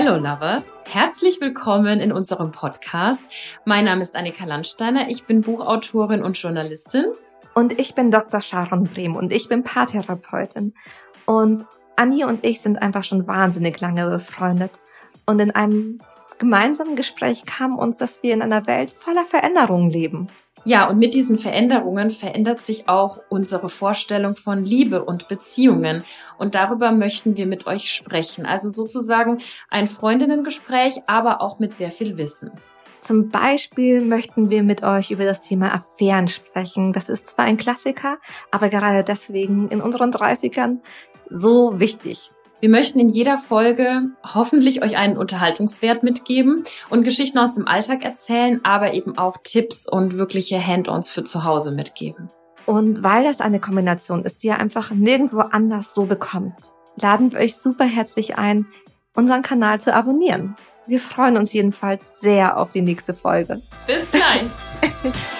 Hello Lovers, herzlich willkommen in unserem Podcast. Mein Name ist Annika Landsteiner, ich bin Buchautorin und Journalistin. Und ich bin Dr. Sharon Brehm und ich bin Paartherapeutin. Und Annie und ich sind einfach schon wahnsinnig lange befreundet. Und in einem gemeinsamen Gespräch kam uns, dass wir in einer Welt voller Veränderungen leben. Ja, und mit diesen Veränderungen verändert sich auch unsere Vorstellung von Liebe und Beziehungen. Und darüber möchten wir mit euch sprechen. Also sozusagen ein Freundinnengespräch, aber auch mit sehr viel Wissen. Zum Beispiel möchten wir mit euch über das Thema Affären sprechen. Das ist zwar ein Klassiker, aber gerade deswegen in unseren 30ern so wichtig. Wir möchten in jeder Folge hoffentlich euch einen Unterhaltungswert mitgeben und Geschichten aus dem Alltag erzählen, aber eben auch Tipps und wirkliche Hand-ons für zu Hause mitgeben. Und weil das eine Kombination ist, die ihr einfach nirgendwo anders so bekommt, laden wir euch super herzlich ein, unseren Kanal zu abonnieren. Wir freuen uns jedenfalls sehr auf die nächste Folge. Bis gleich!